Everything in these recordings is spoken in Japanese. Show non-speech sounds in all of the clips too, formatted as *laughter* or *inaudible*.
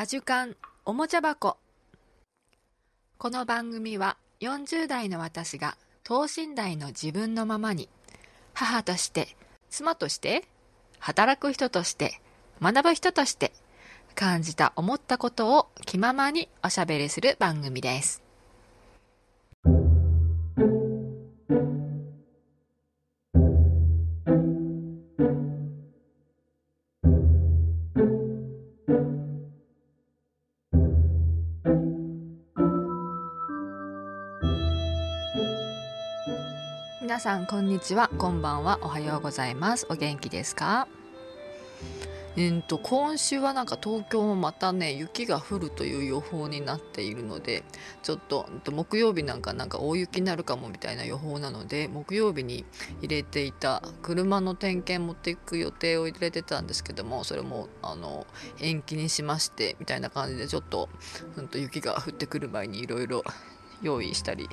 アジュカンおもちゃ箱。この番組は40代の私が等身大の自分のままに母として妻として働く人として学ぶ人として感じた思ったことを気ままにおしゃべりする番組です。さんこんにちは。こんばんは。おはようございます。お元気ですか？えー、と今週はなんか東京もまたね雪が降るという予報になっているのでちょっと木曜日なんかなんか大雪になるかもみたいな予報なので木曜日に入れていた車の点検持っていく予定を入れてたんですけどもそれもあの延期にしましてみたいな感じでちょっと,、うん、と雪が降ってくる前にいろいろ用意したり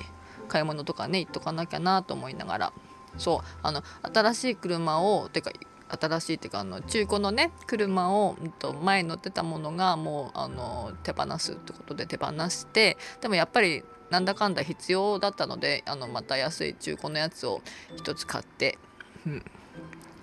買い物とかね行っとかなきゃなと思いながら。そうあの新しい車をてか新しいっていうかあの中古のね車を、うん、と前乗ってたものがもうあの手放すってことで手放してでもやっぱりなんだかんだ必要だったのであのまた安い中古のやつを1つ買って、うん、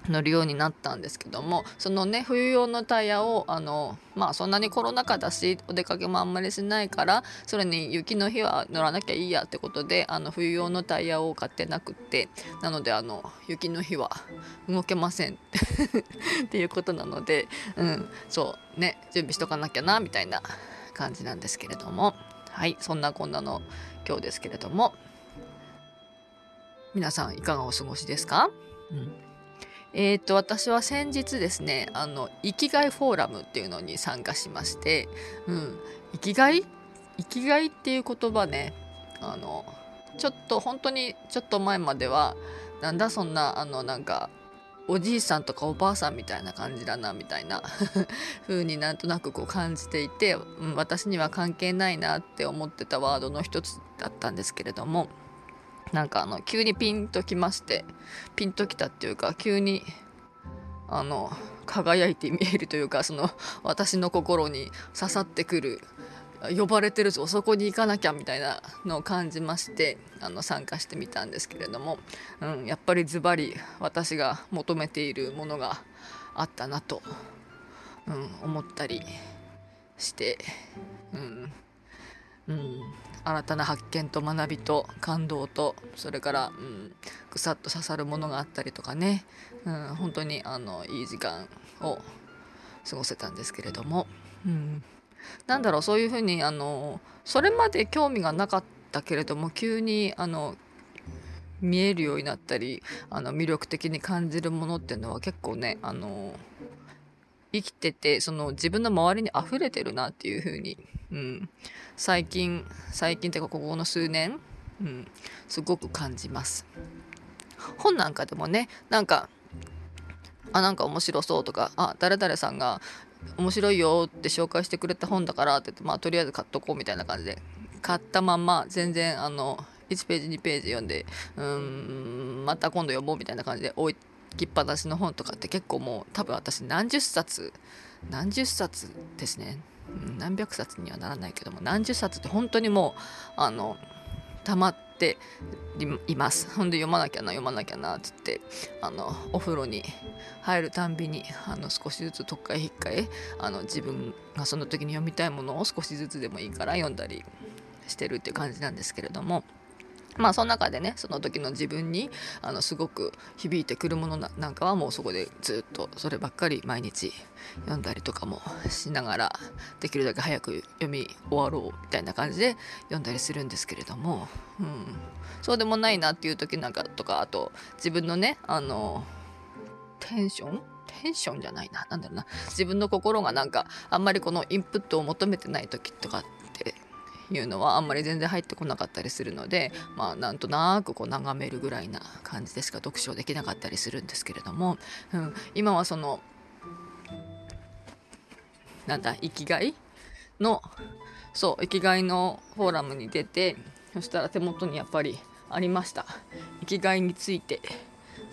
乗るようになったんですけどもそのね冬用のタイヤをあのまあそんなにコロナ禍だしお出かけもあんまりしないからそれに雪の日は乗らなきゃいいやってことであの冬用のタイヤを買ってなくってなのであの雪の日は動けません *laughs* っていうことなので、うん、そうね準備しとかなきゃなみたいな感じなんですけれどもはいそんなこんなの今日ですけれども。皆さんいかがお過ごしですか、うん。えーと、私は先日ですねあの生きがいフォーラムっていうのに参加しまして、うん、生きがい？生きがいっていう言葉ねあのちょっと本当にちょっと前まではなんだそんなあのなんかおじいさんとかおばあさんみたいな感じだなみたいな *laughs* 風になんとなくこう感じていて、うん、私には関係ないなって思ってたワードの一つだったんですけれどもなんかあの急にピンときましてピンときたっていうか急にあの輝いて見えるというかその私の心に刺さってくる呼ばれてるぞそこに行かなきゃみたいなのを感じましてあの参加してみたんですけれども、うん、やっぱりズバリ私が求めているものがあったなと、うん、思ったりして、うん、うん、新たな発見と学びと感動とそれから、うん、ぐさっと刺さるものがあったりとかね、うん、本当にあのいい時間を過ごせたんですけれども、うん、なんだろうそういうふうにあのそれまで興味がなかったけれども急にあの見えるようになったりあの魅力的に感じるものっていうのは結構ねあの生きててその自分の周りに溢れてるなっていう風に、うん、最近最近っていうかここの数年、うん、すごく感じます。本なんかでもねなんかあなんか面白そうとかあ誰々さんが面白いよって紹介してくれた本だからって言ってまあとりあえず買っとこうみたいな感じで。買ったまま全然あの1ページ2ページ読んでうんまた今度読もうみたいな感じで置いきっぱなしの本とかって結構もう多分私何十冊何十冊ですね。何百冊にはならないけども何十冊って本当にもうあの溜まっています。ほんで読まなきゃな読まなきゃなっつってあのお風呂に入るたんびにあの少しずつとっかえひっかえあの自分がその時に読みたいものを少しずつでもいいから読んだりしてるって感じなんですけれども。まあその中でねその時の自分にあのすごく響いてくるものなんかはもうそこでずっとそればっかり毎日読んだりとかもしながらできるだけ早く読み終わろうみたいな感じで読んだりするんですけれども、うん、そうでもないなっていう時なんかとかあと自分のねあのテンション？テンションじゃないな。なんだろうな。自分の心がなんか、あんまりこのインプットを求めてない時とかいうのはあんまり全然入ってこなかったりするのでまあなんとなくこう眺めるぐらいな感じでしか読書できなかったりするんですけれども、うん、今はそのなんだ生きがいのそう生きがいのフォーラムに出てそしたら手元にやっぱりありました「生きがいについて」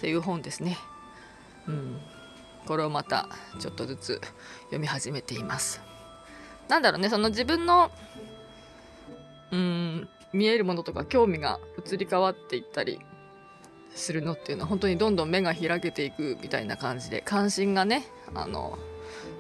という本ですね。うん、これをまたちょっとずつ読み始めています。なんだろうねその自分のうん。見えるものとか興味が移り変わっていったりするのっていうのは本当にどんどん目が開けていくみたいな感じで関心がねあの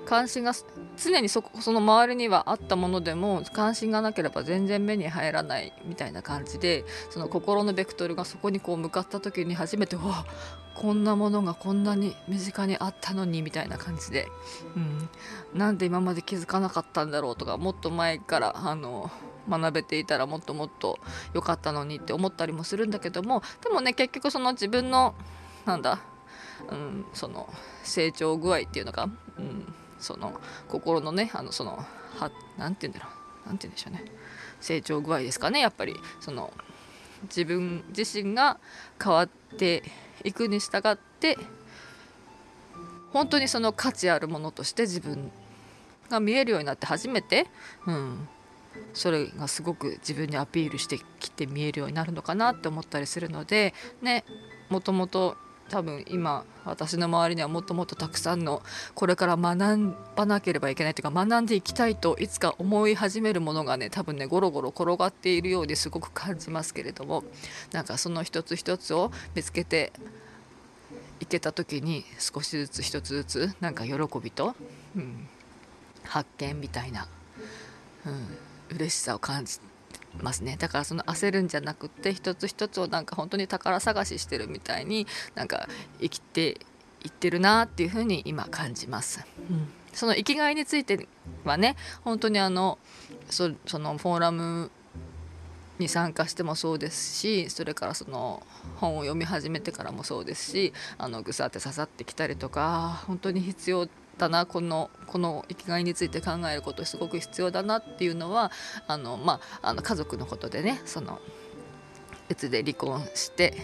関心が常にそその周りにはあったものでも関心がなければ全然目に入らないみたいな感じでその心のベクトルがそこにこう向かった時に初めてわこんなものがこんなに身近にあったのにみたいな感じで、うん、なんで今まで気づかなかったんだろうとかもっと前からあの学べていたらもっともっと良かったのにって思ったりもするんだけどもでもね結局その自分のなんだ、うん、その成長具合っていうのが、うん、その心のねあのそのはなんて言うんだろうなんて言うんでしょうね。成長具合ですかねやっぱり。その自分自身が変わっていくに従って本当にその価値あるものとして自分が見えるようになって初めて、うん、それがすごく自分にアピールしてきて見えるようになるのかなって思ったりするのでねもともと多分今私の周りにはもっともっとたくさんのこれから学ばなければいけないというか学んでいきたいといつか思い始めるものがね多分ねゴロゴロ転がっているようですごく感じますけれどもなんかその一つ一つを見つけていけた時に少しずつ一つずつなんか喜びと、うん、発見みたいな、うん、嬉しさを感じますねだからその焦るんじゃなくって一つ一つをなんか本当に宝探ししてるみたいになんか生きていってるなっていうふうに今感じます。うんその生きがいについてはね本当にあのそのフォーラムに参加してもそうですしそれからその本を読み始めてからもそうですしあのぐさって刺さってきたりとか本当に必要だなこのこの生きがいについて考えることすごく必要だなっていうのはあの、まあ、あの家族のことでねそのうつで離婚して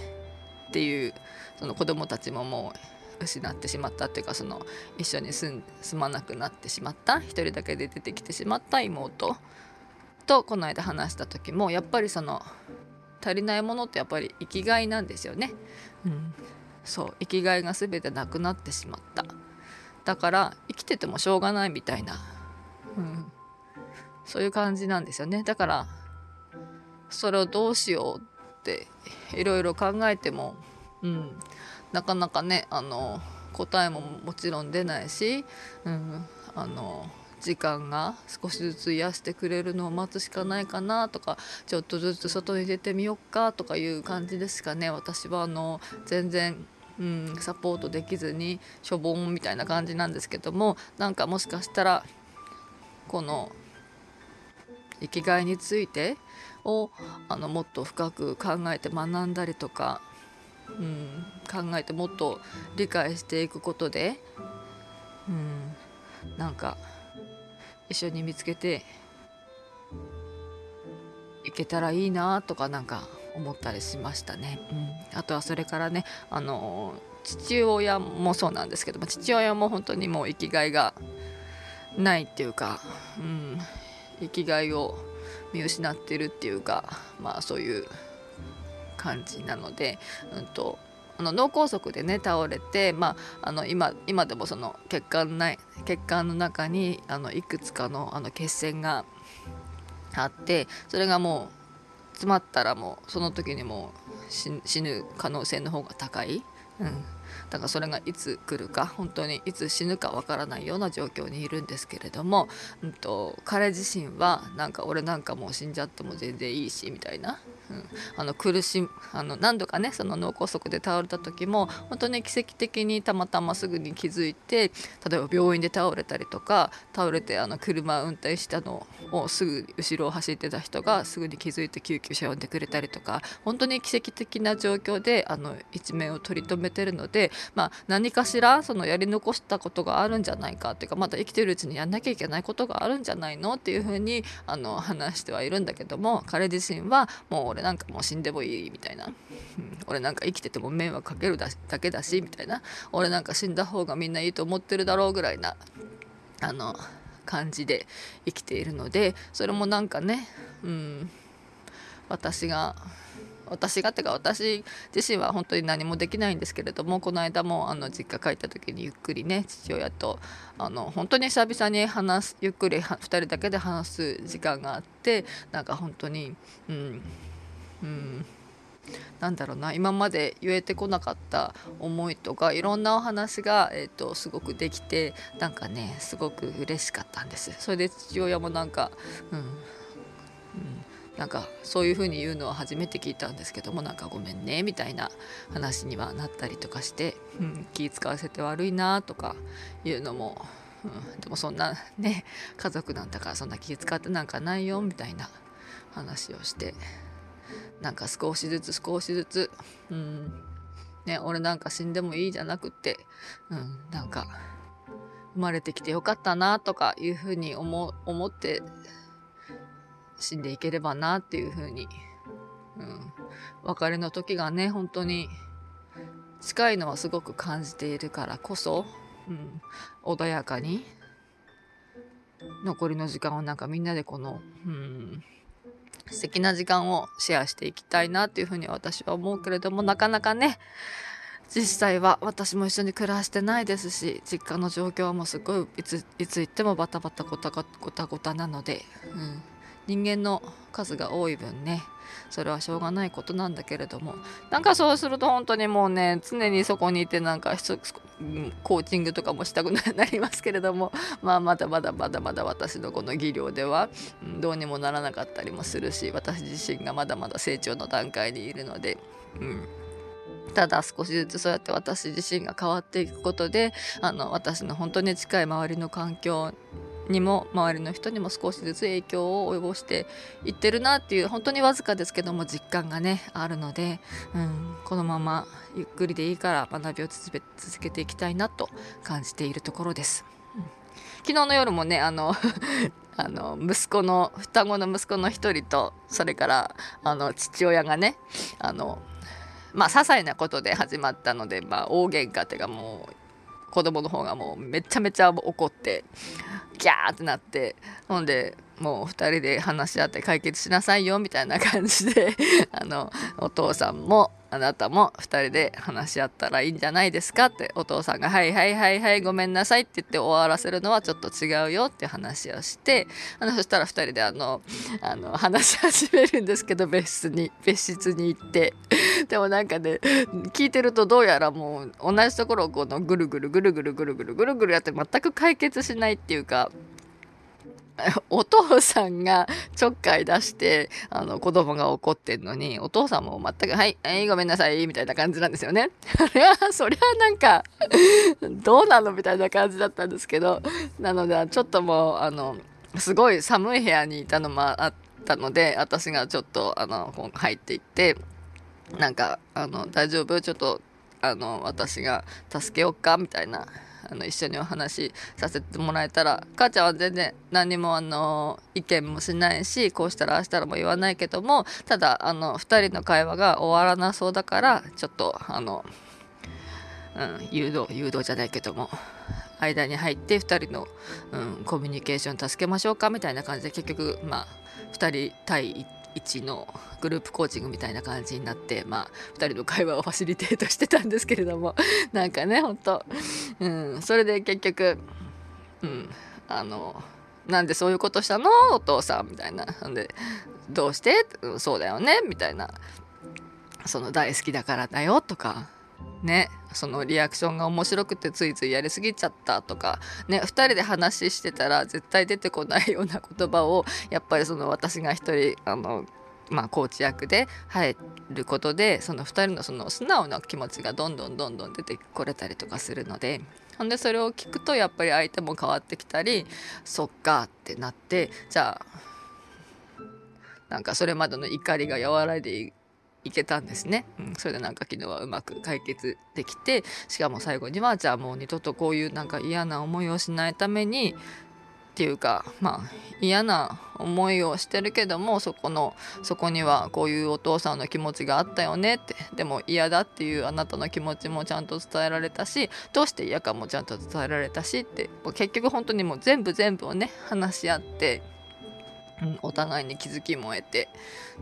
っていうその子供たちももう失ってしまったっていうかその一緒に住まなくなってしまった一人だけで出てきてしまった妹。とこの間話した時もやっぱりその足りないものってやっぱり生きがいなんですよね。うん、そう生きがいが全てなくなってしまっただから生きててもしょうがないみたいな、うん、そういう感じなんですよね。だからそれをどうしようっていろいろ考えても、うん、なかなかねあの答えももちろん出ないし、うん、あの時間が少しずつ癒してくれるのを待つしかないかなとかちょっとずつ外に出てみよっかとかいう感じですかね。私はあの全然うん、サポートできずにしょぼんみたいな感じなんですけどもなんかもしかしたらこの生きがいについてをあのもっと深く考えて学んだりとか、うん、考えてもっと理解していくことで、うん、なんか一緒に見つけていけたらいいなとかなんか思ったりしましたね。うん、あとはそれからねあの父親もそうなんですけど父親も本当にもう生きがいがないっていうか、うん、生きがいを見失ってるっていうかまあそういう感じなので、うんと、あの脳梗塞でね倒れて、まあ、あの今今でもその血管ない血管の中にあのいくつかのあの血栓があってそれがもう詰まったらもうその時にもう死ぬ可能性の方が高い、うん、だからそれがいつ来るか本当にいつ死ぬかわからないような状況にいるんですけれども、うんと、彼自身はなんか俺なんかもう死んじゃっても全然いいしみたいな、うん、あの苦しあの何度かねその脳梗塞で倒れた時も本当に奇跡的にたまたますぐに気づいて例えば病院で倒れたりとか倒れてあの車運転したのをすぐ後ろを走ってた人がすぐに気づいて救急車呼んでくれたりとか本当に奇跡的な状況であの一面を取り留めてるので、まあ、何かしらそのやり残したことがあるんじゃないかっていうかまだ生きてるうちにやんなきゃいけないことがあるんじゃないのっていうふうにあの話してはいるんだけども彼自身はもう俺なんかもう死んでもいいみたいな、うん、俺なんか生きてても迷惑かけるだけだしみたいな。俺なんか死んだ方がみんないいと思ってるだろうぐらいなあの感じで生きているのでそれもなんかね、うん、私が私がってか私自身は本当に何もできないんですけれどもこの間もあの実家帰った時にゆっくりね父親とあの本当に久々に話すゆっくり2人だけで話す時間があってなんか本当にうん。うん。なんだろうな。今まで言えてこなかった思いとかいろんなお話が、えーと、すごくできてなんかねすごく嬉しかったんです。それで父親もなんか、うん、うん、なんかそういう風に言うのは初めて聞いたんですけどもなんかごめんねみたいな話にはなったりとかして、うん、気使わせて悪いなとかいうのも、うん、でもそんなね家族なんだからそんな気使ってなんかないよみたいな話をして。なんか少しずつ少しずつ。うん。ね俺なんか死んでもいいじゃなくてうんなんか生まれてきてよかったなとかいうふうに思思って死んでいければなっていうふうに、うん、別れの時がね本当に近いのはすごく感じているからこそ、うん、穏やかに残りの時間をなんかみんなでこの、うん、素敵な時間をシェアしていきたいなっていうふうに私は思うけれどもなかなかね実際は私も一緒に暮らしてないですし実家の状況はもうすごいいついつ行ってもバタバタゴタゴタゴタなので、うん、人間の数が多い分ねそれはしょうがないことなんだけれどもなんかそうすると本当にもうね常にそこにいてなんかコーチングとかもしたくなりますけれども *laughs* まあまだまだまだまだ私のこの技量では、どうにもならなかったりもするし私自身がまだまだ成長の段階にいるので。うんただ少しずつそうやって私自身が変わっていくことであの私の本当に近い周りの環境にも周りの人にも少しずつ影響を及ぼしていってるなっていう本当にわずかですけども実感がねあるので、うん、このままゆっくりでいいから学びを続けていきたいなと感じているところです。うん、昨日の夜もねあの *laughs* あの息子の双子の息子の一人とそれからあの父親がねあのまあ些細なことで始まったので、まあ、大喧嘩っていうかもう子供の方がもうめちゃめちゃ怒ってギャーってなってほんでもう2人で話し合って解決しなさいよみたいな感じであのお父さんもあなたも2人で話し合ったらいいんじゃないですかってお父さんが「はいはいはいはいごめんなさい」って言って終わらせるのはちょっと違うよって話をしてあのそしたら2人であのあの話し始めるんですけど別室に別室に行って *laughs* でもなんかね聞いてるとどうやらもう同じところをこのぐるぐるぐるぐるぐるぐるぐるぐるやって全く解決しないっていうか *laughs* お父さんがちょっかい出してあの子供が怒ってんのにお父さんも全く「はいはいごめんなさい」みたいな感じなんですよね。*laughs* そりゃそりゃなんかどうなのみたいな感じだったんですけどなのでちょっともうあのすごい寒い部屋にいたのもあったので私がちょっとあの入っていってなんかあの大丈夫？ちょっとあの私が助けようか？みたいなあの一緒にお話しさせてもらえたら母ちゃんは全然何もあの意見もしないしこうしたらああしたらも言わないけどもただあの2人の会話が終わらなそうだからちょっとあの、うん、誘導誘導じゃないけども間に入って2人の、うん、コミュニケーション助けましょうかみたいな感じで結局まあ2人対1 1のグループコーチングみたいな感じになってまあ2人の会話をファシリテートしてたんですけれども *laughs* なんかねほんと、うん、それで結局、うん、あのなんでそういうことしたの？お父さんみたいな。なんでどうして、うん、そうだよね？みたいな。その大好きだからだよとか。ねそのリアクションが面白くてついついやりすぎちゃったとかね2人で話してたら絶対出てこないような言葉をやっぱりその私が一人あのまあ、コーチ役で入ることでその2人のその素直な気持ちがどんどんどんどん出てこれたりとかするのでほんでそれを聞くとやっぱり相手も変わってきたりそっかってなってじゃあなんかそれまでの怒りが和らいでいけたんですね、うん、それでなんか昨日はうまく解決できてしかも最後にはじゃあもう二度とこういうなんか嫌な思いをしないためにっていうかまあ嫌な思いをしてるけどもそこのそこにはこういうお父さんの気持ちがあったよねってでも嫌だっていうあなたの気持ちもちゃんと伝えられたしどうして嫌かもちゃんと伝えられたしって結局本当にもう全部全部をね話し合って。うん、お互いに気づきも得て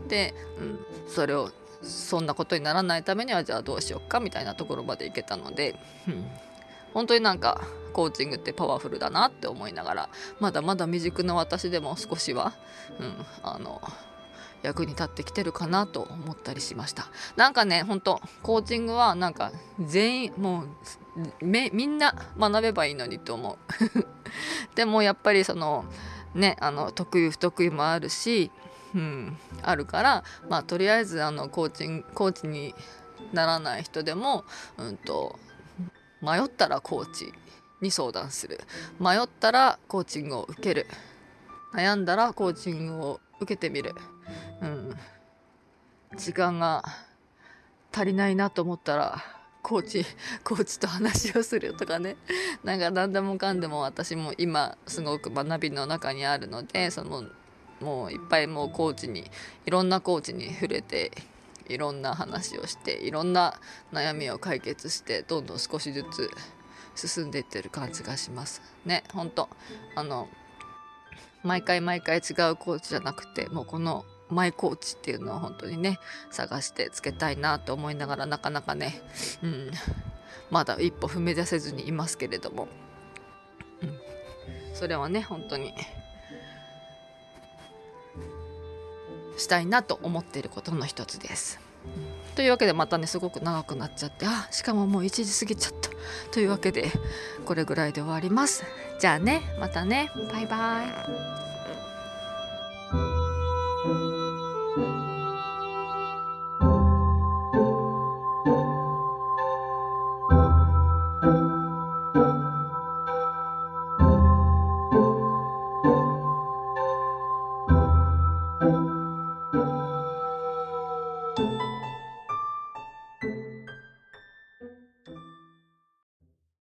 で、うん、それをそんなことにならないためにはじゃあどうしようかみたいなところまでいけたので、うん、本当になんかコーチングってパワフルだなって思いながらまだまだ未熟な私でも少しは、うん、あの役に立ってきてるかなと思ったりしました。なんかね本当コーチングはなんか全員もうみんな学べばいいのにと思う。*laughs* でもやっぱりそのねあの得意不得意もあるしうん、あるからまあとりあえずあのコーチンコーチにならない人でも、うんと、迷ったらコーチに相談する。迷ったらコーチングを受ける。悩んだらコーチングを受けてみる、うん、時間が足りないなと思ったらコーチコーチと話をするとかね。なんか何でもかんでも私も今すごく学びの中にあるのでそのもういっぱいもうコーチにいろんなコーチに触れていろんな話をしていろんな悩みを解決してどんどん少しずつ進んでいってる感じがします。ね本当。あの毎回毎回違うコーチじゃなくてもうこのマイコーチっていうのを本当にね探してつけたいなと思いながらなかなかね、うん、まだ一歩踏み出せずにいますけれども、うん、それはね本当にしたいなと思っていることの一つです。というわけでまたねすごく長くなっちゃってあしかももう1時過ぎちゃったというわけでこれぐらいで終わります。じゃあねまたねバイバイ。